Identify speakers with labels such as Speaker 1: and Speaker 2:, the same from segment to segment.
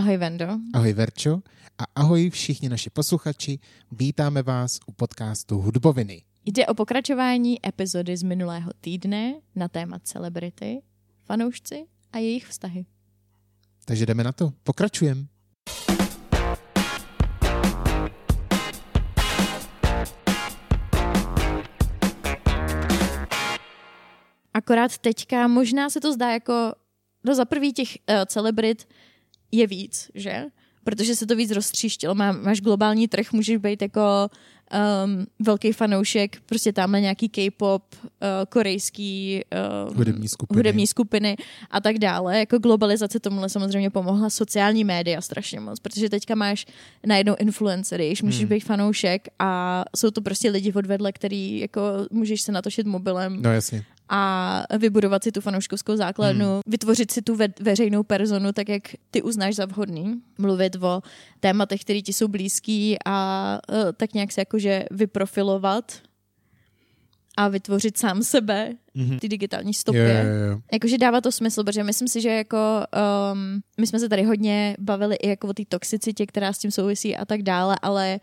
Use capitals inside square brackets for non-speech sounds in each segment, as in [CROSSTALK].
Speaker 1: Ahoj Vendo.
Speaker 2: Ahoj Verčo a ahoj všichni naši posluchači. Vítáme vás u podcastu Hudboviny.
Speaker 1: Jde o pokračování epizody z minulého týdne na téma celebrity, fanoušci a jejich vztahy.
Speaker 2: Takže jdeme na to. Pokračujeme.
Speaker 1: Akorát teďka možná se to zdá jako, no za prvý těch uh, celebrit je víc, že? Protože se to víc roztříštilo. Má, máš globální trh, můžeš být jako um, velký fanoušek, prostě tamhle nějaký K-pop, uh, korejský uh,
Speaker 2: hudební, skupiny.
Speaker 1: hudební skupiny a tak dále. Jako globalizace tomuhle samozřejmě pomohla sociální média strašně moc, protože teďka máš najednou influencery, již můžeš hmm. být fanoušek a jsou to prostě lidi odvedle, který jako můžeš se natočit mobilem.
Speaker 2: No jasně
Speaker 1: a vybudovat si tu fanouškovskou základnu, hmm. vytvořit si tu ve, veřejnou personu tak, jak ty uznáš za vhodný, mluvit o tématech, které ti jsou blízký a uh, tak nějak se jakože vyprofilovat a vytvořit sám sebe, mm-hmm. ty digitální stopě.
Speaker 2: Jo, jo, jo.
Speaker 1: Jakože dává to smysl, protože myslím si, že jako um, my jsme se tady hodně bavili i jako o té toxicitě, která s tím souvisí a tak dále, ale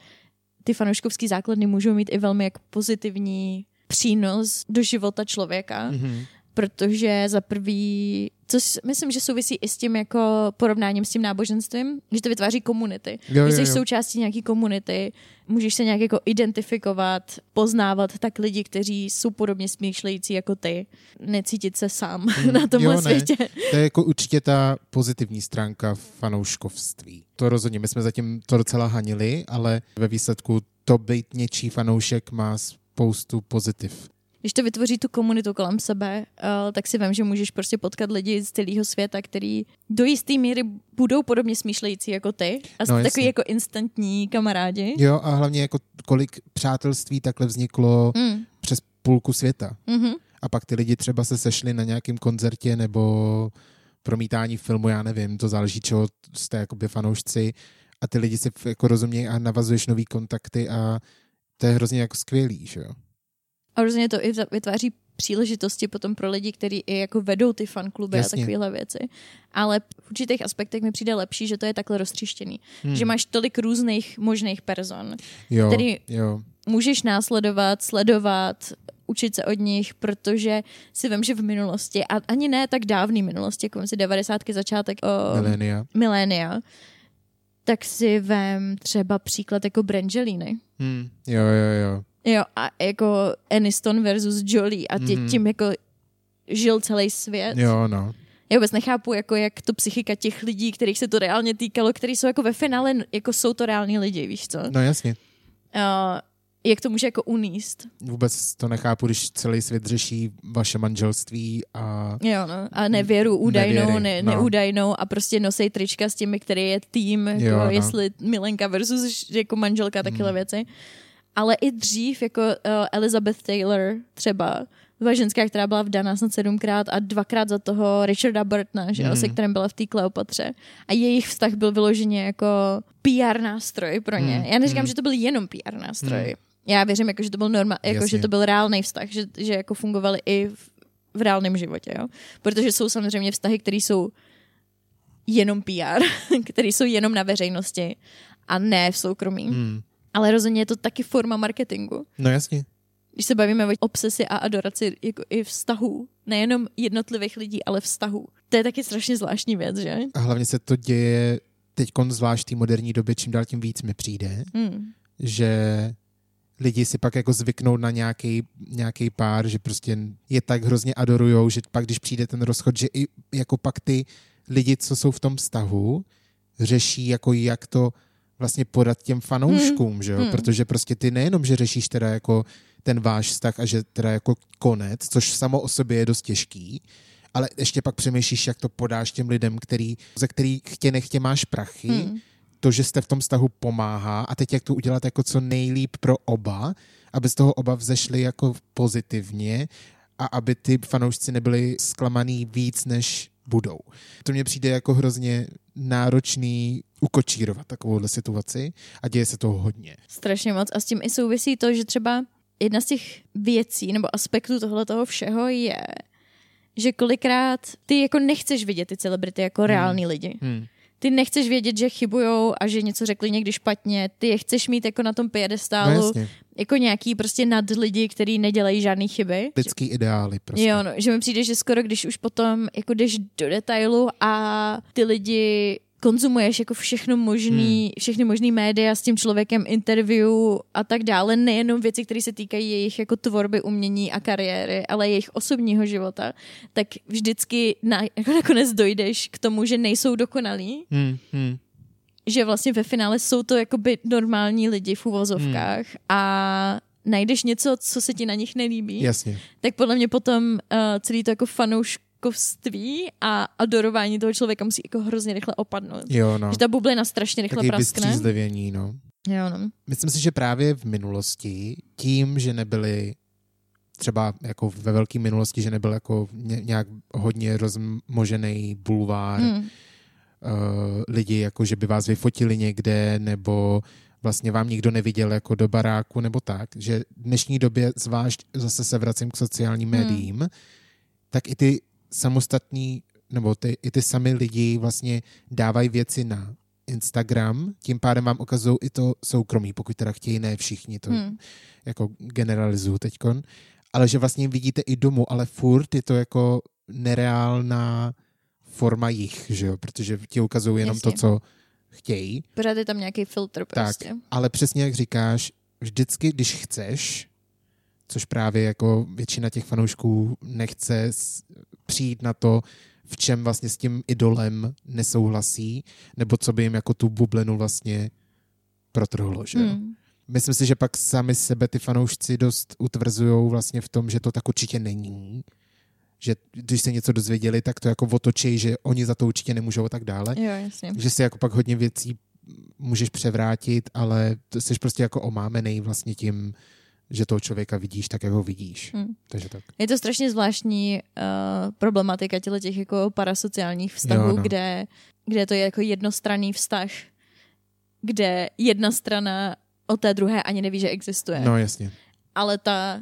Speaker 1: ty fanouškovské základny můžou mít i velmi jako pozitivní přínos do života člověka, mm-hmm. protože za prvý, co myslím, že souvisí i s tím jako porovnáním s tím náboženstvím, že to vytváří komunity. Když jsi součástí nějaký komunity, můžeš se nějak jako identifikovat, poznávat tak lidi, kteří jsou podobně smýšlející jako ty, necítit se sám [LAUGHS] mm, na tomhle jo, světě.
Speaker 2: To je jako určitě ta pozitivní stránka fanouškovství. To rozhodně, my jsme zatím to docela hanili, ale ve výsledku to být něčí fanoušek má spoustu pozitiv.
Speaker 1: Když to vytvoří tu komunitu kolem sebe, uh, tak si vím, že můžeš prostě potkat lidi z celého světa, který do jisté míry budou podobně smýšlející jako ty a no, takový jako instantní kamarádi.
Speaker 2: Jo a hlavně jako kolik přátelství takhle vzniklo mm. přes půlku světa.
Speaker 1: Mm-hmm.
Speaker 2: A pak ty lidi třeba se sešli na nějakém koncertě nebo promítání filmu, já nevím, to záleží, čeho jste jakoby fanoušci a ty lidi si jako rozumějí a navazuješ nový kontakty a to je hrozně jako skvělý, že jo?
Speaker 1: A hrozně to i vytváří příležitosti potom pro lidi, kteří i jako vedou ty fankluby a takovéhle věci. Ale v určitých aspektech mi přijde lepší, že to je takhle roztříštěný. Hmm. Že máš tolik různých možných person,
Speaker 2: jo,
Speaker 1: který
Speaker 2: jo.
Speaker 1: můžeš následovat, sledovat, učit se od nich, protože si vím, že v minulosti, a ani ne tak dávný minulosti, jako si 90. začátek o
Speaker 2: milénia,
Speaker 1: milénia tak si vem třeba příklad jako Brangeliny.
Speaker 2: Hmm. Jo, jo, jo.
Speaker 1: Jo, a jako Aniston versus Jolie a tě, mm. tím jako žil celý svět.
Speaker 2: Jo, no.
Speaker 1: Já vůbec nechápu, jako jak to psychika těch lidí, kterých se to reálně týkalo, kteří jsou jako ve finále, jako jsou to reální lidi, víš co?
Speaker 2: No jasně.
Speaker 1: Uh, jak to může jako uníst.
Speaker 2: Vůbec to nechápu, když celý svět řeší vaše manželství a...
Speaker 1: Jo, no. A nevěru údajnou, ne, no. neúdajnou a prostě nosej trička s těmi, který je tým, jako jo, no. jestli Milenka versus jako manželka, takyhle hmm. věci. Ale i dřív, jako uh, Elizabeth Taylor třeba, byla ženská, která byla vdaná snad sedmkrát a dvakrát za toho Richarda Burtona, že mm. se kterým byla v té Kleopatře. A jejich vztah byl vyloženě jako PR nástroj pro ně. Mm. Já neříkám, mm. že to byl jenom PR nástroj. Mm. Já věřím, jako, že to byl norma, jako, že to byl reálný vztah, že, že jako fungovaly i v, v reálném životě, jo. Protože jsou samozřejmě vztahy, které jsou jenom PR, [LAUGHS] které jsou jenom na veřejnosti a ne v soukromí.
Speaker 2: Hmm.
Speaker 1: Ale rozhodně je to taky forma marketingu.
Speaker 2: No jasně.
Speaker 1: Když se bavíme o obsesi a adoraci jako i vztahů, nejenom jednotlivých lidí, ale vztahů. To je taky strašně zvláštní věc, že?
Speaker 2: A hlavně se to děje teď zvlášť v moderní době, čím dál tím víc mi přijde,
Speaker 1: hmm.
Speaker 2: že lidi si pak jako zvyknou na nějaký, nějaký pár, že prostě je tak hrozně adorujou, že pak, když přijde ten rozchod, že i jako pak ty lidi, co jsou v tom vztahu, řeší jako jak to vlastně podat těm fanouškům, hmm. že jo? Hmm. Protože prostě ty nejenom, že řešíš teda jako ten váš vztah a že teda jako konec, což samo o sobě je dost těžký, ale ještě pak přemýšlíš, jak to podáš těm lidem, který, ze kterých chtě nechtě máš prachy, hmm to, že jste v tom vztahu pomáhá a teď jak to udělat jako co nejlíp pro oba, aby z toho oba vzešli jako pozitivně a aby ty fanoušci nebyli zklamaný víc, než budou. To mně přijde jako hrozně náročný ukočírovat takovouhle situaci a děje se toho hodně.
Speaker 1: Strašně moc a s tím i souvisí to, že třeba jedna z těch věcí nebo aspektů tohle toho všeho je, že kolikrát ty jako nechceš vidět ty celebrity jako hmm. reální lidi.
Speaker 2: Hmm
Speaker 1: ty nechceš vědět, že chybujou a že něco řekli někdy špatně, ty je chceš mít jako na tom piedestálu, no jako nějaký prostě nad lidi, kteří nedělají žádné chyby.
Speaker 2: Lidský ideály prostě.
Speaker 1: Jo, no, že mi přijde, že skoro když už potom jako jdeš do detailu a ty lidi konzumuješ jako všechno možný, hmm. všechny možný média s tím člověkem, interview a tak dále, nejenom věci, které se týkají jejich jako tvorby, umění a kariéry, ale jejich osobního života, tak vždycky na, jako nakonec dojdeš k tomu, že nejsou dokonalí. Hmm. Hmm. Že vlastně ve finále jsou to jakoby normální lidi v uvozovkách hmm. a najdeš něco, co se ti na nich nelíbí,
Speaker 2: Jasně.
Speaker 1: tak podle mě potom uh, celý to jako fanoušk kovství a adorování toho člověka musí jako hrozně rychle opadnout.
Speaker 2: Jo, no.
Speaker 1: Že ta bublina strašně rychle
Speaker 2: Taky
Speaker 1: praskne.
Speaker 2: no.
Speaker 1: Jo, no.
Speaker 2: Myslím si, že právě v minulosti, tím, že nebyly třeba jako ve velké minulosti, že nebyl jako nějak hodně rozmožený bulvár, hmm. uh, lidi jako, že by vás vyfotili někde, nebo vlastně vám nikdo neviděl jako do baráku, nebo tak, že v dnešní době, zvlášť zase se vracím k sociálním hmm. médiím, tak i ty samostatní, nebo ty, i ty sami lidi vlastně dávají věci na Instagram, tím pádem vám ukazují i to soukromí, pokud teda chtějí, ne všichni, to hmm. jako generalizuju teďkon, ale že vlastně vidíte i domů, ale furt je to jako nereálná forma jich, že jo, protože ti ukazují jenom Jasně. to, co chtějí.
Speaker 1: Pořád je tam nějaký filtr prostě.
Speaker 2: Tak, ale přesně jak říkáš, vždycky, když chceš, což právě jako většina těch fanoušků nechce přijít na to, v čem vlastně s tím idolem nesouhlasí, nebo co by jim jako tu bublinu vlastně protrhlo, že Hmm. Myslím si, že pak sami sebe ty fanoušci dost utvrzují vlastně v tom, že to tak určitě není, že když se něco dozvěděli, tak to jako otočí, že oni za to určitě nemůžou a tak dále.
Speaker 1: Jo, jasně.
Speaker 2: Že si jako pak hodně věcí můžeš převrátit, ale jsi prostě jako omámený vlastně tím, že toho člověka vidíš tak, jak ho vidíš. Hmm. Takže tak.
Speaker 1: Je to strašně zvláštní uh, problematika těle těch jako parasociálních vztahů, jo, no. kde, kde to je jako jednostranný vztah, kde jedna strana o té druhé ani neví, že existuje.
Speaker 2: No, jasně.
Speaker 1: Ale ta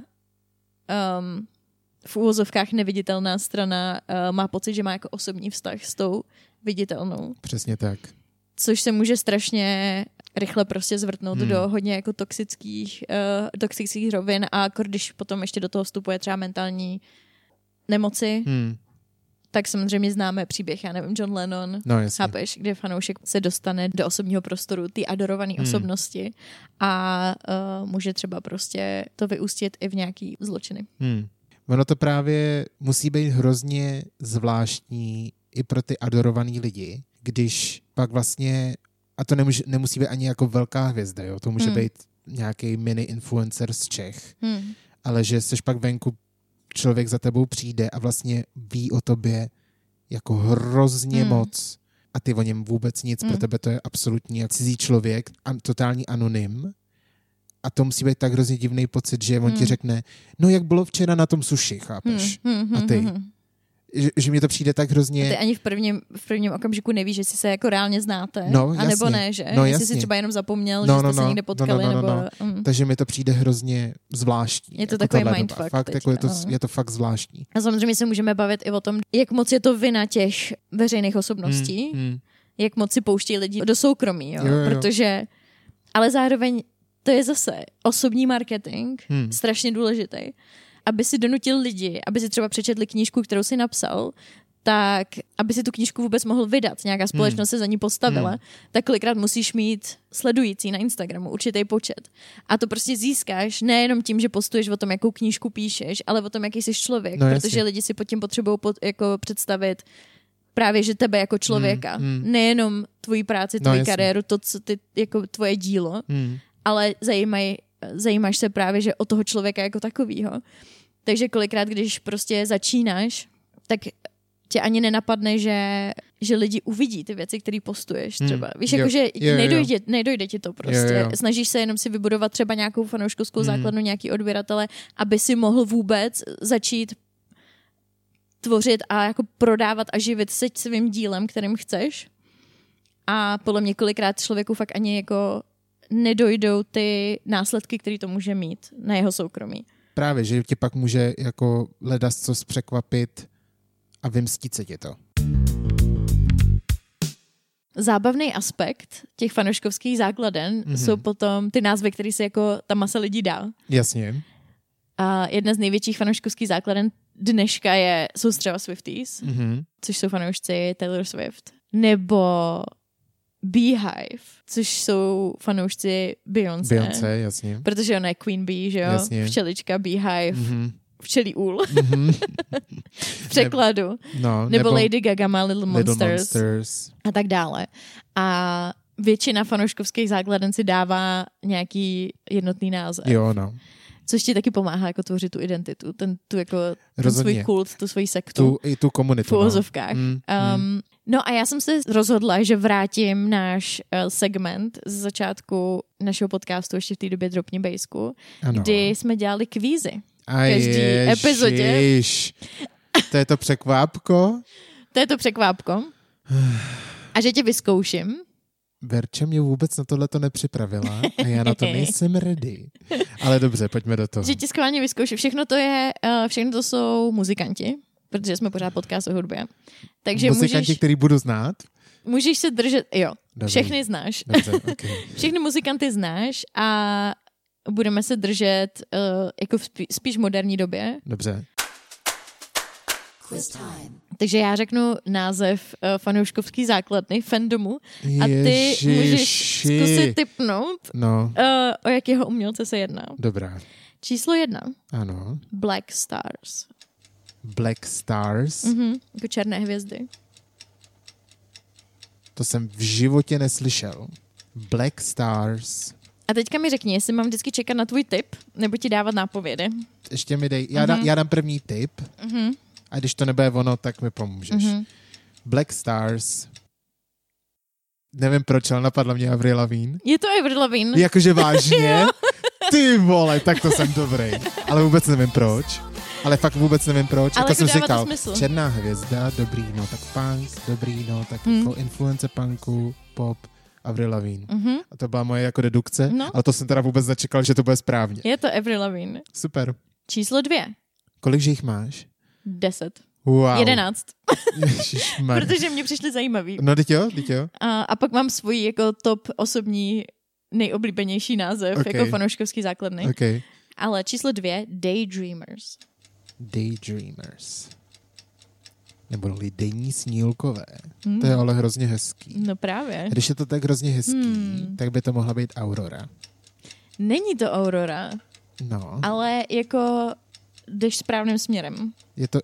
Speaker 1: um, v úvozovkách neviditelná strana uh, má pocit, že má jako osobní vztah s tou viditelnou.
Speaker 2: Přesně tak.
Speaker 1: Což se může strašně rychle prostě zvrtnout hmm. do hodně jako toxických, uh, toxických rovin a když potom ještě do toho vstupuje třeba mentální nemoci, hmm. tak samozřejmě známe příběh, já nevím, John Lennon,
Speaker 2: no,
Speaker 1: chápeš, kde fanoušek se dostane do osobního prostoru ty adorované hmm. osobnosti a uh, může třeba prostě to vyústit i v nějaký zločiny.
Speaker 2: Hmm. Ono to právě musí být hrozně zvláštní i pro ty adorovaný lidi, když pak vlastně a to nemůže, nemusí být ani jako velká hvězda, jo? to může hmm. být nějaký mini influencer z Čech, hmm. ale že seš pak venku, člověk za tebou přijde a vlastně ví o tobě jako hrozně hmm. moc a ty o něm vůbec nic, hmm. pro tebe to je absolutní jak cizí člověk, an, totální anonym a to musí být tak hrozně divný pocit, že on hmm. ti řekne, no jak bylo včera na tom suši, chápeš? Hmm. Hmm. A ty, hmm, hmm že, že mi to přijde tak hrozně...
Speaker 1: A ty ani v prvním, v prvním okamžiku nevíš, jestli se jako reálně znáte, no, jasně. anebo ne, že? No, jestli jsi třeba jenom zapomněl, no, že jste no, se no. někde potkali, no, no, no, nebo...
Speaker 2: No. Mm. Takže mi to přijde hrozně zvláštní.
Speaker 1: Je to jako takový mindfuck.
Speaker 2: Fakt, jako je, to, je to fakt zvláštní.
Speaker 1: A samozřejmě se můžeme bavit i o tom, jak moc je to vina těch veřejných osobností, mm, mm. jak moc si pouští lidi do soukromí, jo? Jo, jo. protože... Ale zároveň to je zase osobní marketing, hmm. strašně důležitý aby si donutil lidi, aby si třeba přečetli knížku, kterou si napsal, tak aby si tu knížku vůbec mohl vydat, nějaká společnost hmm. se za ní postavila, hmm. tak kolikrát musíš mít sledující na Instagramu určitý počet. A to prostě získáš nejenom tím, že postuješ o tom, jakou knížku píšeš, ale o tom, jaký jsi člověk, no, protože lidi si pod tím potřebují pod, jako představit právě, že tebe jako člověka, hmm. Hmm. nejenom tvoji práci, tvoji no, kariéru, to, co ty, jako tvoje dílo, hmm. ale zajímají zajímáš se právě, že o toho člověka jako takovýho. Takže kolikrát, když prostě začínáš, tak tě ani nenapadne, že, že lidi uvidí ty věci, které postuješ hmm. třeba. Víš, jako, že nejdojde, nejdojde ti to prostě. Jo, jo. Snažíš se jenom si vybudovat třeba nějakou fanouškovskou hmm. základnu, nějaký odběratele, aby si mohl vůbec začít tvořit a jako prodávat a živit se svým dílem, kterým chceš. A podle mě kolikrát člověku fakt ani jako nedojdou ty následky, které to může mít na jeho soukromí.
Speaker 2: Právě, že tě pak může jako ledas co překvapit a vymstit se tě to.
Speaker 1: zábavný aspekt těch fanouškovských základen mm-hmm. jsou potom ty názvy, které se jako ta masa lidí dá.
Speaker 2: Jasně.
Speaker 1: A jedna z největších fanouškovských základen dneška je, jsou třeba Swifties,
Speaker 2: mm-hmm.
Speaker 1: což jsou fanoušci Taylor Swift. Nebo Beehive, což jsou fanoušci Beyoncé.
Speaker 2: Beyoncé, jasně.
Speaker 1: Protože ona je Queen Bee, že jo?
Speaker 2: Jasně.
Speaker 1: Včelička, Beehive,
Speaker 2: Mm-hmm.
Speaker 1: včelí úl.
Speaker 2: Mm-hmm. [LAUGHS]
Speaker 1: v překladu.
Speaker 2: No,
Speaker 1: nebo, nebo Lady Gaga má Little Monsters,
Speaker 2: Little Monsters.
Speaker 1: a tak dále. A většina fanouškovských základen si dává nějaký jednotný název.
Speaker 2: Jo, no.
Speaker 1: Což ti taky pomáhá jako tvořit tu identitu, ten, tu jako, ten svůj kult, tu svoji sektu.
Speaker 2: Tu, I tu
Speaker 1: v
Speaker 2: komunitu. No.
Speaker 1: uvozovkách.
Speaker 2: Mm,
Speaker 1: Um, no a já jsem se rozhodla, že vrátím náš uh, segment z začátku našeho podcastu ještě v té době Dropni Bejsku,
Speaker 2: ano.
Speaker 1: kdy jsme dělali kvízy.
Speaker 2: A
Speaker 1: každý
Speaker 2: ježiš,
Speaker 1: epizodě. [LAUGHS]
Speaker 2: To je to překvápko?
Speaker 1: To je to překvápko. A že tě vyzkouším.
Speaker 2: Verča mě vůbec na tohle to nepřipravila a já na to [LAUGHS] nejsem ready. Ale dobře, pojďme do toho.
Speaker 1: Že tě schválně vyzkouším. Všechno to je, uh, všechno to jsou muzikanti, protože jsme pořád podcast o hudbě. Takže
Speaker 2: Muzikanti,
Speaker 1: můžeš,
Speaker 2: který budu znát?
Speaker 1: můžeš se držet, jo,
Speaker 2: Dobrý.
Speaker 1: všechny znáš.
Speaker 2: Dobře, [LAUGHS] okay.
Speaker 1: Všechny muzikanty znáš a budeme se držet uh, jako v spí, spíš moderní době.
Speaker 2: Dobře.
Speaker 1: Takže já řeknu název uh, fanouškovský základny fandomu a ty
Speaker 2: Ježiši.
Speaker 1: můžeš zkusit typnout,
Speaker 2: No,
Speaker 1: uh, o jakého umělce se jedná.
Speaker 2: dobrá.
Speaker 1: Číslo jedna.
Speaker 2: Ano.
Speaker 1: Black Stars.
Speaker 2: Black Stars.
Speaker 1: Mhm, jako černé hvězdy.
Speaker 2: To jsem v životě neslyšel. Black Stars.
Speaker 1: A teďka mi řekni, jestli mám vždycky čekat na tvůj tip, nebo ti dávat nápovědy.
Speaker 2: Ještě mi dej. Já, dám, já dám první tip.
Speaker 1: Mhm.
Speaker 2: A když to nebude ono, tak mi pomůžeš.
Speaker 1: Mhm.
Speaker 2: Black Stars. Nevím proč, ale napadla mě Avril Lavigne.
Speaker 1: Je to Avril Lavigne.
Speaker 2: Jakože vážně? [LAUGHS] Ty vole, tak to jsem dobrý. Ale vůbec nevím proč. Ale fakt vůbec nevím proč.
Speaker 1: Ale
Speaker 2: jako
Speaker 1: jako
Speaker 2: jsem
Speaker 1: to
Speaker 2: říkal,
Speaker 1: smysl.
Speaker 2: černá hvězda, dobrý, no tak punk, dobrý, no tak
Speaker 1: Hmm.
Speaker 2: jako influence punku, pop, Avril Lavigne.
Speaker 1: Mhm.
Speaker 2: A to byla moje jako dedukce,
Speaker 1: No.
Speaker 2: ale to jsem teda vůbec nečekal, že to bude správně.
Speaker 1: Je to Avril Lavigne.
Speaker 2: Super.
Speaker 1: Číslo dvě.
Speaker 2: Kolik že jich máš?
Speaker 1: Deset.
Speaker 2: Wow.
Speaker 1: Jedenáct. [LAUGHS] Protože mě přišli zajímavý.
Speaker 2: No, teď jo, teď jo.
Speaker 1: A, a pak mám svůj jako top osobní nejoblíbenější název,
Speaker 2: Okay.
Speaker 1: jako fanouškovský základny.
Speaker 2: OK.
Speaker 1: Ale číslo dvě, Daydreamers.
Speaker 2: Daydreamers. Nebo denní snílkové.
Speaker 1: Hmm.
Speaker 2: To je ale hrozně hezký.
Speaker 1: No právě.
Speaker 2: Když je to tak hrozně hezký,
Speaker 1: Hmm.
Speaker 2: tak by to mohla být Aurora.
Speaker 1: Není to Aurora,
Speaker 2: No,
Speaker 1: ale jako jdeš správným směrem.
Speaker 2: je to...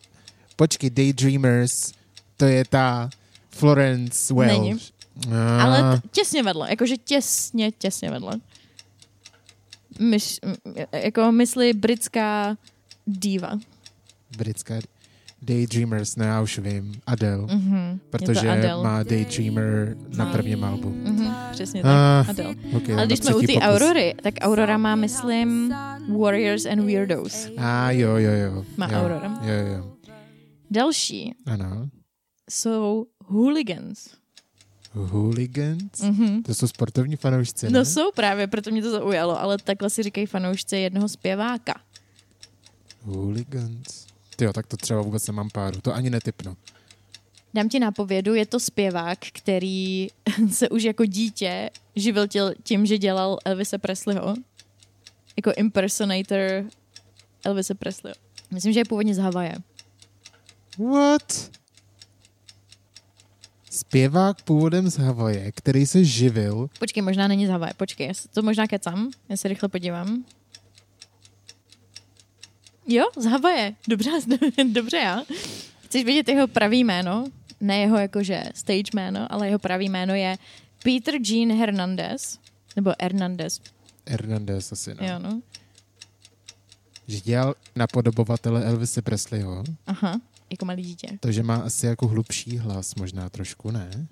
Speaker 2: Počkej, Daydreamers, to je ta Florence Welch.
Speaker 1: Není.
Speaker 2: A,
Speaker 1: Ale t- těsně vedle, jakože těsně, těsně vedle. Myš, jako mysli britská diva.
Speaker 2: britská Daydreamers, no já už vím. Adele.
Speaker 1: Mhm,
Speaker 2: Protože
Speaker 1: Adele.
Speaker 2: má Daydreamer na prvním albu.
Speaker 1: Mhm, přesně tak,
Speaker 2: Ah,
Speaker 1: Adele.
Speaker 2: Okay,
Speaker 1: Ale když jsme u té Aurory, tak Aurora má, myslím, Warriors and Weirdos.
Speaker 2: A ah, jo, jo, jo.
Speaker 1: Má
Speaker 2: jo,
Speaker 1: Aurora.
Speaker 2: Jo, jo.
Speaker 1: Další
Speaker 2: Ano.
Speaker 1: jsou Hooligans.
Speaker 2: Hooligans?
Speaker 1: Mhm.
Speaker 2: To jsou sportovní fanoušci, ne?
Speaker 1: No jsou právě, proto mě to zaujalo, ale takhle si říkají fanoušci jednoho zpěváka.
Speaker 2: Hooligans. Jo, tak to třeba vůbec nemám páru. To ani netypnu.
Speaker 1: Dám ti nápovědu, je to zpěvák, který [LAUGHS] se už jako dítě živil tím, že dělal Elvise Presleyho. Jako impersonator Elvise Presleyho. Myslím, že je původně z Havaje.
Speaker 2: What? Zpěvák původem z Havaje, který se živil.
Speaker 1: Počkej, možná není z Havaje. Počkej, to možná kecám. Já se rychle podívám. Jo, z Havaje. Dobře, [LAUGHS] dobře já. Chceš vědět jeho pravý jméno? Ne jeho jakože stage jméno, ale jeho pravý jméno je Peter Jean Hernandez. Nebo Hernandez,
Speaker 2: Hernandez asi, no.
Speaker 1: jo no.
Speaker 2: Že dělal napodobovatele Elvise Presleyho,
Speaker 1: Aha, jako malý dítě.
Speaker 2: takže má asi jako hlubší hlas, možná trošku, ne?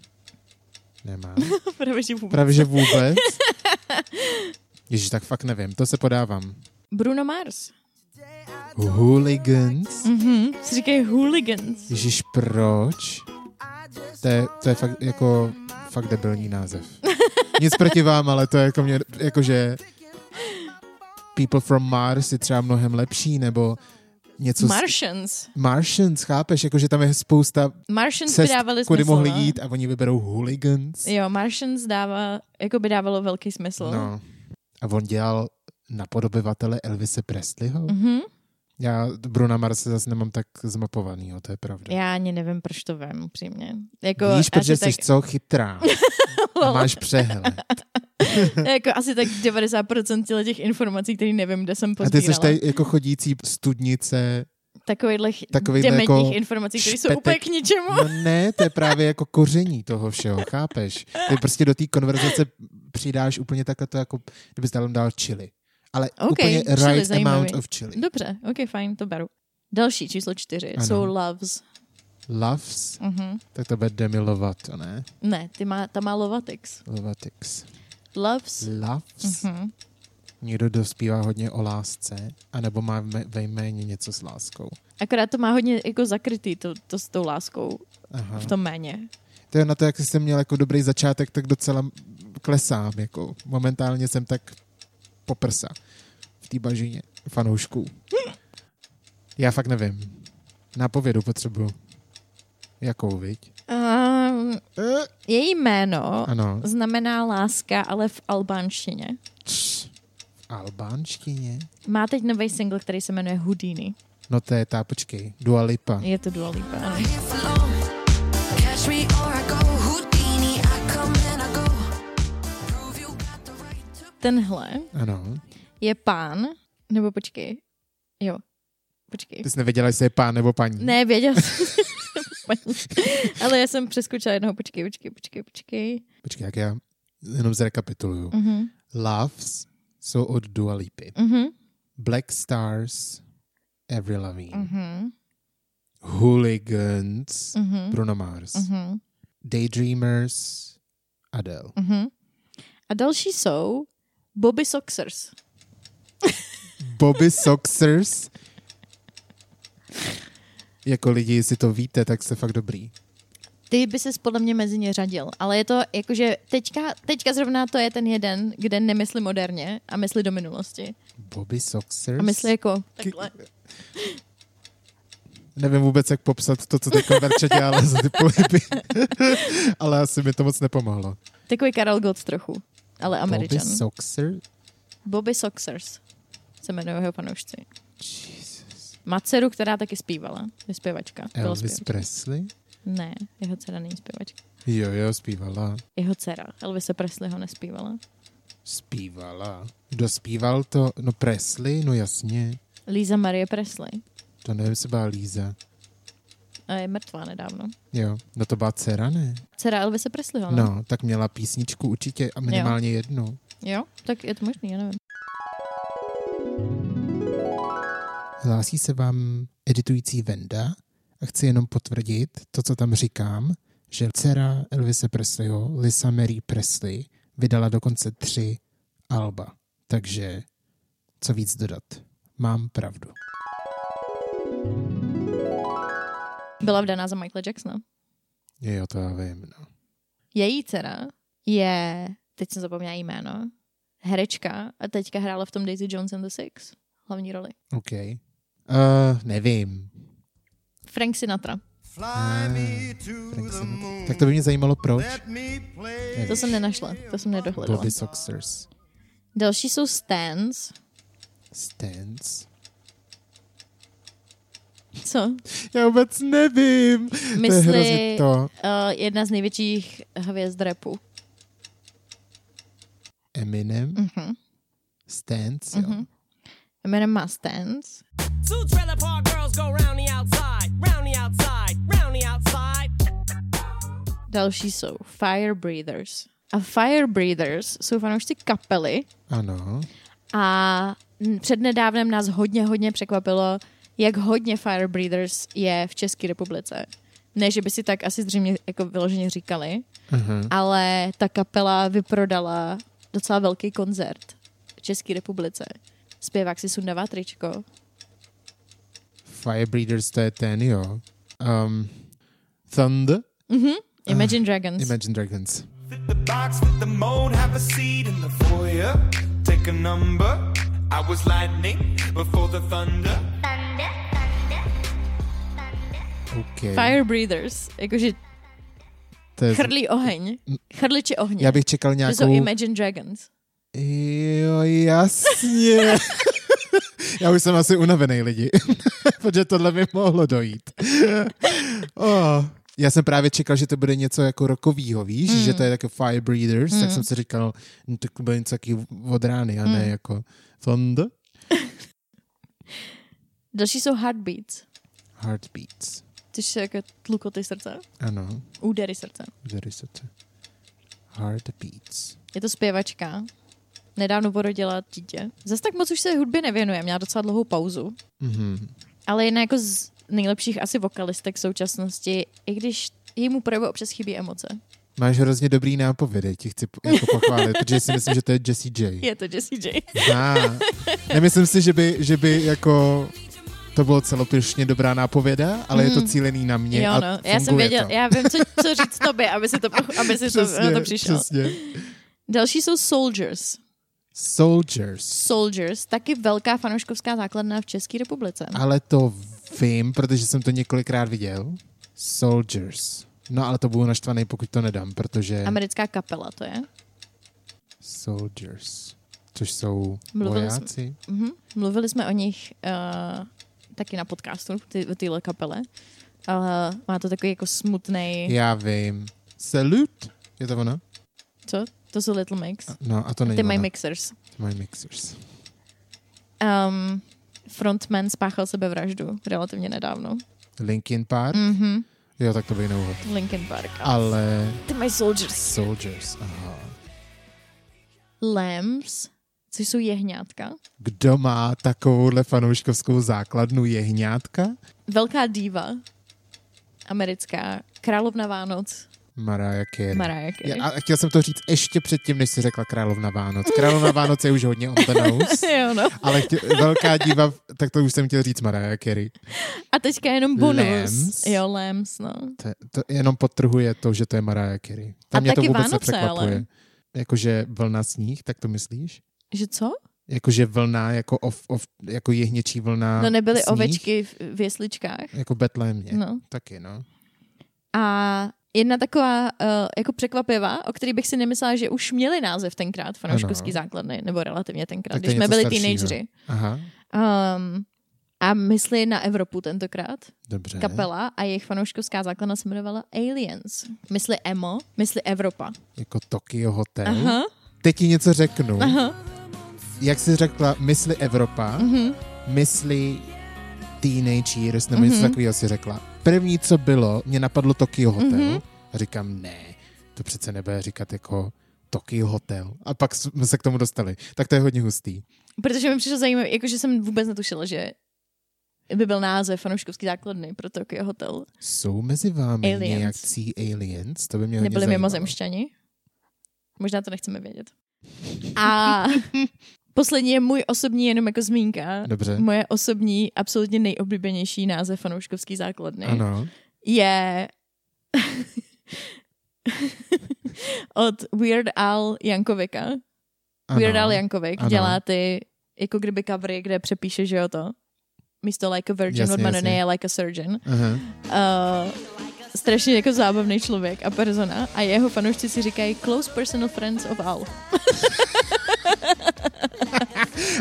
Speaker 2: Nemá. [LAUGHS]
Speaker 1: Právě, že vůbec.
Speaker 2: Právě, že vůbec. Ježíš, tak fakt nevím, to se podávám.
Speaker 1: Bruno Mars.
Speaker 2: Hooligans?
Speaker 1: Mhm, si říkají hooligans.
Speaker 2: Ježíš, proč? To je, to je fakt jako fakt debilní název. [LAUGHS] Nic proti vám, ale to je jako mě, jakože People from Mars je třeba mnohem lepší, nebo něco...
Speaker 1: Martians.
Speaker 2: S... Martians, chápeš? Jako, že tam je spousta
Speaker 1: Martians cest, by dávali
Speaker 2: kudy
Speaker 1: smysl,
Speaker 2: mohli
Speaker 1: no?
Speaker 2: jít a oni vyberou hooligans.
Speaker 1: Jo, Martians dává, jako by dávalo velký smysl.
Speaker 2: No. A on dělal napodobyvatele Elvise Presleyho?
Speaker 1: Mm-hmm.
Speaker 2: Já Bruna Marse zase nemám tak zmapovaný, to je pravda.
Speaker 1: Já ani nevím, proč to vím, upřímně. Jako,
Speaker 2: Víš, protože jsi
Speaker 1: tak...
Speaker 2: co chytrá. [LAUGHS] a máš přehled. [LAUGHS]
Speaker 1: jako asi tak 90% těch informací, které nevím, kde jsem
Speaker 2: pozbírala. A ty jsi tady jako chodící studnice
Speaker 1: takovýchhle, takovýhle dementních jako informací, které jsou úplně k ničemu.
Speaker 2: No ne, to je právě jako koření toho všeho, chápeš? Ty prostě do té konverzace přidáš úplně takhle to jako, kdybys dal, dal chili. Ale okay, úplně chili, right zajímavý. amount of chili.
Speaker 1: Dobře, ok, fajn, to beru. Další, číslo čtyři, ano. jsou loves.
Speaker 2: Loves?
Speaker 1: Uh-huh.
Speaker 2: Tak to bude Demi Lovato, ne?
Speaker 1: Ne, ty má, ta má Lovatix.
Speaker 2: Lovatix.
Speaker 1: Loves.
Speaker 2: Loves? Uh-huh. Někdo dospívá hodně o lásce, anebo má ve jméně něco s láskou.
Speaker 1: Akorát to má hodně jako zakrytý to, to s tou láskou Aha. v tom méně.
Speaker 2: To je na to, jak jsem měl jako dobrý začátek, tak docela klesám. Jako. Momentálně jsem tak poprsa v té bažině fanoušků. Já fakt nevím. Nápovědu potřebuju. Jakou, viď?
Speaker 1: Um, její jméno
Speaker 2: ano.
Speaker 1: znamená láska, ale v albánštině.
Speaker 2: V albánštině?
Speaker 1: Má teď nový single, který se jmenuje Houdini.
Speaker 2: No to je ta, počkej, Dua Lipa.
Speaker 1: Je to Dua Lipa, ano. Tenhle
Speaker 2: ano.
Speaker 1: je pán, nebo počkej, jo, počkej.
Speaker 2: Ty jsi nevěděla, jestli je pán nebo paní.
Speaker 1: Ne, věděla jsem. [LAUGHS] Ale já jsem přeskočila jednoho, počkej, počkej, počkej, počkej.
Speaker 2: Počkej, jak já jenom zrekapituluju.
Speaker 1: Mm-hmm.
Speaker 2: Loves jsou od Dua Lipy.
Speaker 1: Mm-hmm.
Speaker 2: Black Stars, Avril Lavigne.
Speaker 1: Mm-hmm.
Speaker 2: Hooligans,
Speaker 1: mm-hmm.
Speaker 2: Bruno Mars.
Speaker 1: Mm-hmm.
Speaker 2: Daydreamers, Adele.
Speaker 1: Mm-hmm. A další jsou Bobby Soxers.
Speaker 2: Bobby Soxers? jako lidi, jestli to víte, tak jste fakt dobrý.
Speaker 1: Ty by se podle mě mezi ně řadil, ale je to jakože teďka, teďka zrovna to je ten jeden, kde nemyslí moderně a myslí do minulosti.
Speaker 2: Bobby Soxers?
Speaker 1: A myslí jako takhle.
Speaker 2: Nevím vůbec, jak popsat to, co teď Verče dělala za ty pohyby. [LAUGHS] ale asi mi to moc nepomohlo.
Speaker 1: Takový Karel Gott trochu, ale američan.
Speaker 2: Bobby Soxers?
Speaker 1: Bobby Soxers se jmenuje jeho fanoušci.
Speaker 2: Jesus.
Speaker 1: Má dceru, která taky zpívala. Je zpěvačka.
Speaker 2: Elvis
Speaker 1: zpěvačka.
Speaker 2: Presley?
Speaker 1: Ne, jeho dcera není zpěvačka.
Speaker 2: Jo, jo, zpívala.
Speaker 1: Jeho dcera. Elvise Presley ho nespívala.
Speaker 2: Zpívala. Kdo zpíval to? No Presley, no jasně.
Speaker 1: Líza Marie Presley.
Speaker 2: To nevím, se byla Líza.
Speaker 1: A je mrtvá nedávno.
Speaker 2: Jo, no to byla dcera, ne?
Speaker 1: Dcera Elvise Presleyho, no.
Speaker 2: No, tak měla písničku určitě a minimálně jo. jednu.
Speaker 1: Jo, tak je to možný, já nevím.
Speaker 2: Hlásí se vám editující Venda a chci jenom potvrdit to, co tam říkám, že dcera Elvise Presleyho, Lisa Mary Presley, vydala dokonce tři alba. Takže co víc dodat? Mám pravdu.
Speaker 1: Byla vdaná za Michaela Jacksona.
Speaker 2: Jo, to já vím, no.
Speaker 1: Její dcera je, teď jsem zapomněla jméno, herečka a teďka hrála v tom Daisy Jones and the Six hlavní roli.
Speaker 2: OK. Uh, nevím.
Speaker 1: Frank Sinatra.
Speaker 2: Ah, Frank Sinatra. Tak to by mě zajímalo, proč.
Speaker 1: To jsem nenašla, to jsem nedohledala.
Speaker 2: Bobby Soxers.
Speaker 1: Další jsou Stans.
Speaker 2: Stans?
Speaker 1: Co?
Speaker 2: Já vůbec nevím.
Speaker 1: Myslí
Speaker 2: to,
Speaker 1: uh, jedna z největších hvězd repu.
Speaker 2: Eminem?
Speaker 1: Uh-huh.
Speaker 2: Stans, jo.
Speaker 1: Uh-huh. Eminem má Stans. Další jsou Fire Breathers. A Fire Breathers jsou fanoušci kapely.
Speaker 2: Ano.
Speaker 1: A přednedávnem nás hodně, hodně překvapilo, jak hodně Fire Breathers je v České republice. Ne, že by si tak asi zřejmě jako vyloženě říkali,
Speaker 2: uh-huh.
Speaker 1: ale ta kapela vyprodala docela velký koncert v České republice. Zpěvák si sundává tričko.
Speaker 2: Firebreeders, to je ten, jo. Um, Thunder?
Speaker 1: Mhm. Imagine uh, Dragons.
Speaker 2: Imagine Dragons.
Speaker 3: Fit the box, fit the mold, have a seat in the foyer. Take a number. I was lightning before the thunder.
Speaker 2: Okay.
Speaker 1: Fire breathers, jakože
Speaker 2: To je...
Speaker 1: chrlí oheň. Chrliči ohně.
Speaker 2: Já bych čekal
Speaker 1: To
Speaker 2: nějakou...
Speaker 1: jsou Imagine Dragons.
Speaker 2: Jo, jasně. [LAUGHS] Já už jsem asi unavený lidi, [LAUGHS] protože tohle by mohlo dojít. [LAUGHS] oh. Já jsem právě čekal, že to bude něco jako rokovýho, víš, mm. že to je jako Fire Breathers, mm. tak jsem si říkal, no, to bude něco taky od rány a ne
Speaker 1: Mm.
Speaker 2: jako Thunder.
Speaker 1: Další jsou Heartbeats,
Speaker 2: Heartbeats.
Speaker 1: Což jsou jako tlukoty srdce,
Speaker 2: Ano,
Speaker 1: údery srdce.
Speaker 2: tady se to. Heartbeats.
Speaker 1: Je to zpěvačka. Nedávno porodila dítě. Zase tak moc už se hudbě nevěnuje, měla docela dlouhou pauzu.
Speaker 2: Mhm.
Speaker 1: Ale jedna jako z nejlepších asi vokalistek v současnosti, i když jejímu projevu občas chybí emoce.
Speaker 2: Máš hrozně dobrý nápovědy, ti chci jako pochválit, protože si myslím, že to je Jessie J. [LAUGHS]
Speaker 1: Je to Jessie J.
Speaker 2: Ah. Nemyslím si, že by, že by jako to bylo celopěšně dobrá nápověda, ale je to
Speaker 1: Mhm.
Speaker 2: cílený na mě
Speaker 1: Jo,
Speaker 2: a
Speaker 1: no. Já jsem věděl,
Speaker 2: to.
Speaker 1: já vím, co, co říct tobě, aby si to, aby si to, na to přišel.
Speaker 2: Přesně.
Speaker 1: Další jsou Soldiers.
Speaker 2: Soldiers.
Speaker 1: Soldiers, taky velká fanouškovská základna v České republice.
Speaker 2: Ale to vím, protože jsem to několikrát viděl. Soldiers. No ale to budu naštvaný, pokud to nedám, protože
Speaker 1: Americká kapela to je.
Speaker 2: Soldiers, což jsou
Speaker 1: Mluvili
Speaker 2: vojáci.
Speaker 1: Mhm. Mluvili jsme o nich uh, taky na podcastu, ty, o téhle kapele. Ale má to takový jako smutný.
Speaker 2: Já vím. Salute? Je to ono?
Speaker 1: Co? To jsou Little Mix.
Speaker 2: No a to není
Speaker 1: Ty mají mixers.
Speaker 2: Ty mají mixers.
Speaker 1: Um, frontman spáchal sebevraždu relativně nedávno.
Speaker 2: Linkin Park?
Speaker 1: Mhm.
Speaker 2: Jo, tak to by neuvod.
Speaker 1: Linkin Park. A
Speaker 2: Ale
Speaker 1: ty mají Soldiers.
Speaker 2: Soldiers, aha.
Speaker 1: Lambs, což jsou jehňátka.
Speaker 2: Kdo má takovouhle fanouškovskou základnu jehňátka?
Speaker 1: Velká diva. Americká. Královna Vánoc.
Speaker 2: Mariah Carey.
Speaker 1: Mariah Carey.
Speaker 2: Já, a chtěl jsem to říct ještě předtím, než si řekla Královna Vánoc. Královna Vánoc je už hodně on the nose, [LAUGHS]
Speaker 1: jo, no.
Speaker 2: ale chtě, velká diva, tak to už jsem chtěl říct Mariah Carey.
Speaker 1: A teďka jenom bonus.
Speaker 2: Lambs.
Speaker 1: Jo, Lambs, no.
Speaker 2: To, to jenom podtrhuje to, že to je Mariah Carey. Tam
Speaker 1: A
Speaker 2: mě to vůbec
Speaker 1: Vánoce,
Speaker 2: nepřekvapuje.
Speaker 1: ale.
Speaker 2: Jakože vlna sníh, tak to myslíš?
Speaker 1: Že co?
Speaker 2: Jakože vlna, jako, of, of, jako jehněčí vlna
Speaker 1: No nebyly
Speaker 2: sníh?
Speaker 1: ovečky v, v jesličkách.
Speaker 2: Jako Betlémě.
Speaker 1: No.
Speaker 2: Taky, no.
Speaker 1: A jedna taková uh, jako překvapivá, o který bych si nemyslela, že už měli název tenkrát fanouškovský
Speaker 2: Ano.
Speaker 1: základny, nebo relativně tenkrát,
Speaker 2: Tak
Speaker 1: když jsme byli teenageři.
Speaker 2: Aha,
Speaker 1: Um, a myslí na Evropu tentokrát,
Speaker 2: dobře.
Speaker 1: kapela a jejich fanouškovská základna se jmenovala Aliens. Myslí Emo, myslí Evropa.
Speaker 2: Jako Tokyo Hotel.
Speaker 1: Aha,
Speaker 2: Teď ti něco řeknu.
Speaker 1: aha,
Speaker 2: Jak jsi řekla, mysli Evropa,
Speaker 1: mhm.
Speaker 2: mysli Teenage Years, nebo něco
Speaker 1: Mhm.
Speaker 2: takového si řekla. První, co bylo, mě napadlo Tokyo Hotel.
Speaker 1: Mhm.
Speaker 2: A říkám, ne, to přece nebude říkat jako Tokyo Hotel. A pak jsme se k tomu dostali. Tak to je hodně hustý.
Speaker 1: Protože mi přišlo zajímavé, jakože jsem vůbec netušila, že by byl název fanouškovský základny pro Tokyo Hotel.
Speaker 2: Jsou mezi vámi
Speaker 1: Aliens.
Speaker 2: nějakcí aliens? To by mě hodně
Speaker 1: Nebyli mimozemšťani? Možná to nechceme vědět. A [LAUGHS] poslední je můj osobní jenom jako zmínka.
Speaker 2: Dobře.
Speaker 1: Moje osobní, absolutně nejoblíbenější název fanouškovský základny
Speaker 2: Ano.
Speaker 1: je [LAUGHS] od Weird Al Jankovika.
Speaker 2: ano.
Speaker 1: Weird Al Jankovic
Speaker 2: Ano.
Speaker 1: dělá ty jako kdyby covery, kde přepíše, že jo to. Místo like a virgin
Speaker 2: Jasně,
Speaker 1: od Madonna
Speaker 2: jasně.
Speaker 1: je like a surgeon.
Speaker 2: Aha.
Speaker 1: Uh, strašně jako zábavný člověk a persona a jeho fanoušci si říkají close personal friends of Al. [LAUGHS]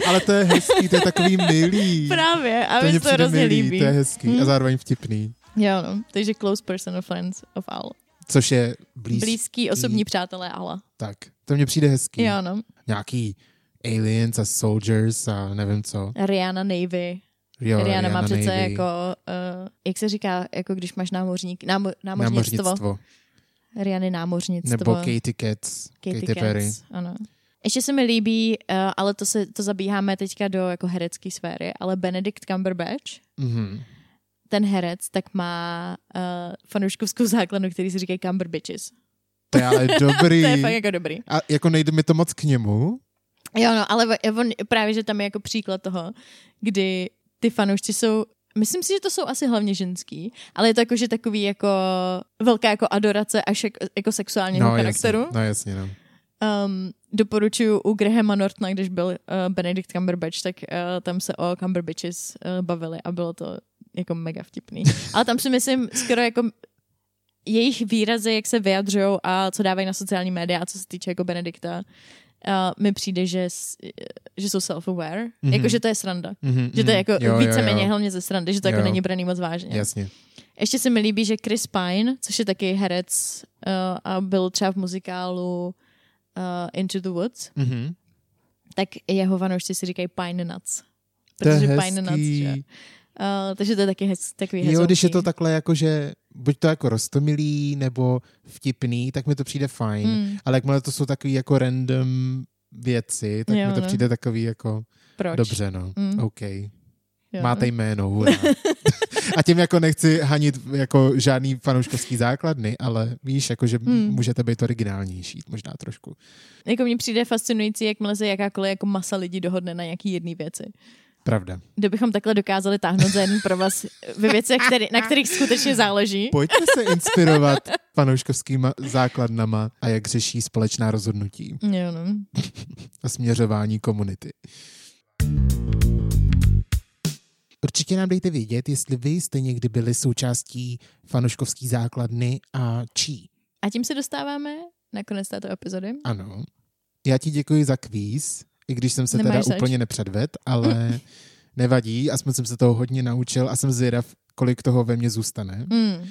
Speaker 2: Ale to je hezký, to je takový milý.
Speaker 1: Právě, a mi se to hrozně
Speaker 2: milý,
Speaker 1: líbí.
Speaker 2: to je hezký
Speaker 1: Hm.
Speaker 2: a zároveň vtipný.
Speaker 1: Jo, no, takže close personal friends of Al.
Speaker 2: Což je blízký.
Speaker 1: Blízký osobní přátelé Ala.
Speaker 2: Tak, to mě přijde hezký.
Speaker 1: Jo, no.
Speaker 2: Nějaký aliens a soldiers a nevím co.
Speaker 1: Rihanna Navy.
Speaker 2: Jo,
Speaker 1: Rihanna má přece
Speaker 2: Navy.
Speaker 1: jako, uh, jak se říká, jako když máš námořník, námo, námořnictvo.
Speaker 2: námořnictvo.
Speaker 1: Rihanny námořnictvo.
Speaker 2: Nebo Katie Cats,
Speaker 1: Katy
Speaker 2: Katy, Perry.
Speaker 1: Cats, ano. Ještě se mi líbí, uh, ale to, se, to zabíháme teďka do jako herecké sféry, ale Benedict Cumberbatch,
Speaker 2: Mhm.
Speaker 1: ten herec, tak má uh, fanouškovskou základnu, který si říkají Cumberbitches.
Speaker 2: To je ale [LAUGHS] dobrý.
Speaker 1: To je fakt jako dobrý.
Speaker 2: A jako nejde mi to moc k němu.
Speaker 1: Jo, no, ale on, právě, že tam je jako příklad toho, kdy ty fanoušci jsou Myslím si, že to jsou asi hlavně ženský, ale je to jakože takový jako velká jako adorace až jako, jako sexuálního
Speaker 2: No
Speaker 1: charakteru.
Speaker 2: jasně, no jasně, no.
Speaker 1: Um, doporučuju u Grahama Nortona, když byl uh, Benedict Cumberbatch, tak uh, tam se o Cumberbatches uh, bavili a bylo to jako mega vtipný. [LAUGHS] Ale tam si myslím skoro jako jejich výrazy, jak se vyjadřují a co dávají na sociální média a co se týče jako Benedikta, uh, mi přijde, že, že jsou self-aware, mm-hmm. jako že to je sranda. Mm-hmm, že to je jako jo, víceméně hlavně ze srandy, že to jako jo. jako není braný moc vážně.
Speaker 2: Jasně.
Speaker 1: Ještě se mi líbí, že Chris Pine, což je taky herec uh, a byl třeba v muzikálu Into the Woods, mm-hmm. tak jeho vanoušci si říkají Pine Nuts. Protože Pine Nuts, že? Uh, takže to je taky hez, takový hezký.
Speaker 2: Jo, když je to takhle jako, že buď to jako rostomilý nebo vtipný, tak mi to přijde fajn. Hmm. Ale jakmile to jsou takový jako random věci, tak jo, mi to no. přijde takový jako
Speaker 1: Proč?
Speaker 2: dobře, no. Hmm. OK. Jo. Máte jméno, hurá. [LAUGHS] A tím jako nechci hanit jako žádný fanouškovský základny, ale víš, jako že hmm. můžete být originálnější, možná trošku.
Speaker 1: Jako mně přijde fascinující, jakmile se jakákoliv jako masa lidí dohodne na nějaký jedné věci.
Speaker 2: Pravda.
Speaker 1: Kdybychom takhle dokázali táhnout za jeden provaz ve věcech, který, na kterých skutečně záleží.
Speaker 2: Pojďme se inspirovat fanouškovskýma základnama a jak řeší společná rozhodnutí.
Speaker 1: Jo, no.
Speaker 2: a směřování komunity. Určitě nám dejte vědět, jestli vy jste někdy byli součástí fanouškovský základny a čí.
Speaker 1: A tím se dostáváme na konec této epizody.
Speaker 2: Ano. Já ti děkuji za kvíz i když jsem se Nemáš teda zač. úplně nepředved, ale [LAUGHS] nevadí, aspoň jsem se toho hodně naučil a jsem zvědav, kolik toho ve mně zůstane. Mm.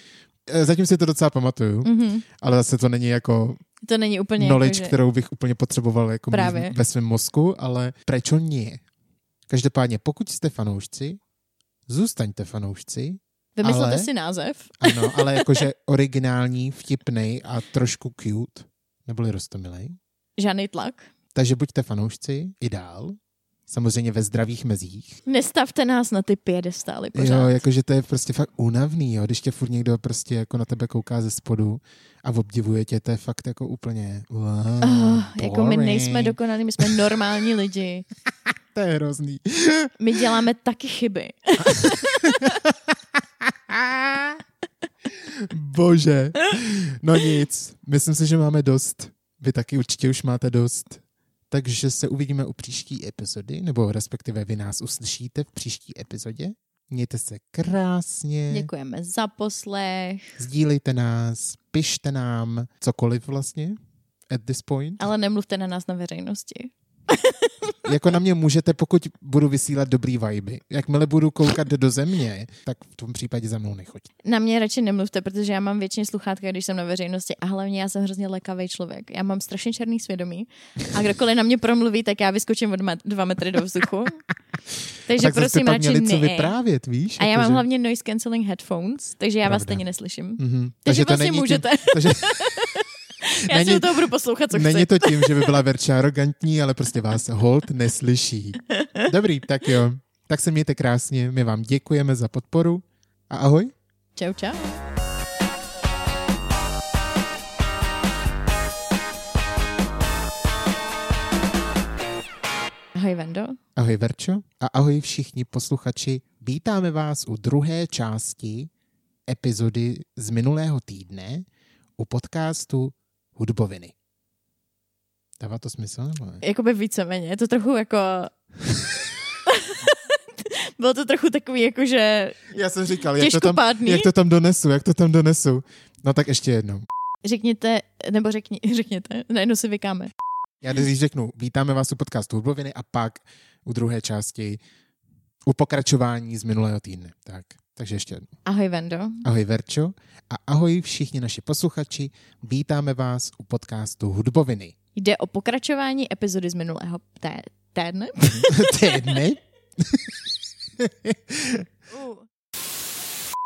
Speaker 2: Zatím si to docela pamatuju, mm-hmm. ale zase to není jako
Speaker 1: to není úplně
Speaker 2: knowledge,
Speaker 1: jako, že...
Speaker 2: kterou bych úplně potřeboval jako Právě. ve svém mozku, ale proč nie? Každopádně, pokud jste fanoušci, zůstaňte fanoušci.
Speaker 1: Vymyslete ale, si název.
Speaker 2: Ano, ale [LAUGHS] jakože originální, vtipný a trošku cute, neboli rostomilej.
Speaker 1: Žádný tlak.
Speaker 2: Takže buďte fanoušci i dál, samozřejmě ve zdravých mezích.
Speaker 1: Nestavte nás na ty piedestály pořád.
Speaker 2: Jo, jakože to je prostě fakt únavný, jo, když tě furt někdo prostě jako na tebe kouká ze spodu a obdivuje tě, to je fakt jako úplně wow, oh,
Speaker 1: Jako my nejsme dokonalí, my jsme normální lidi. [LAUGHS]
Speaker 2: to je hrozný. [LAUGHS]
Speaker 1: My děláme taky chyby. [LAUGHS]
Speaker 2: Bože. No nic, myslím si, že máme dost. Vy taky určitě už máte dost takže se uvidíme u příští epizody, nebo respektive vy nás uslyšíte v příští epizodě. Mějte se krásně.
Speaker 1: Děkujeme za poslech.
Speaker 2: Sdílejte nás, pište nám cokoliv vlastně at this point.
Speaker 1: Ale nemluvte na nás na veřejnosti. [LAUGHS]
Speaker 2: jako na mě můžete, pokud budu vysílat dobrý vibe. Jakmile budu koukat do země, tak v tom případě za mnou nechoďte.
Speaker 1: Na mě radši nemluvte, protože já mám většině sluchátka, když jsem na veřejnosti a hlavně já jsem hrozně lekavý člověk. Já mám strašně černý svědomí a kdokoliv na mě promluví, tak já vyskočím od dva metry do vzduchu. [LAUGHS] Takže tak prosím, radši měli
Speaker 2: ne. co vyprávět, víš?
Speaker 1: A já jako mám že... hlavně noise cancelling headphones, takže já Pravda. vás stejně neslyším. Mm-hmm. Takže,
Speaker 2: takže
Speaker 1: to prostě můžete. Tím, [LAUGHS] takže... [LAUGHS] Já není, si toho budu poslouchat, co
Speaker 2: Není chci. to tím, že by byla Verča arrogantní, ale prostě vás hold neslyší. Dobrý, tak jo. Tak se mějte krásně, my vám děkujeme za podporu a ahoj.
Speaker 1: Čau, čau. Ahoj Vendo.
Speaker 2: Ahoj Verčo a ahoj všichni posluchači. Vítáme vás u druhé části epizody z minulého týdne u podcastu hudboviny. Dává to smysl? Nebo ne?
Speaker 1: Jakoby víceméně. Je to trochu jako... [LAUGHS] Bylo to trochu takový, jakože...
Speaker 2: Já jsem říkal, jak to, tam, jak to tam donesu, jak to tam donesu. No tak ještě jednou.
Speaker 1: Řekněte, nebo řekni, řekněte, najednou si vykáme.
Speaker 2: Já když řeknu, vítáme vás u podcastu Hudboviny a pak u druhé části u pokračování z minulého týdne. Tak. Takže ještě jednou.
Speaker 1: Ahoj Vendo.
Speaker 2: Ahoj Verčo a ahoj všichni naši posluchači. Vítáme vás u podcastu Hudboviny.
Speaker 1: Jde o pokračování epizody z minulého té- týdne. [LAUGHS]
Speaker 2: týdne?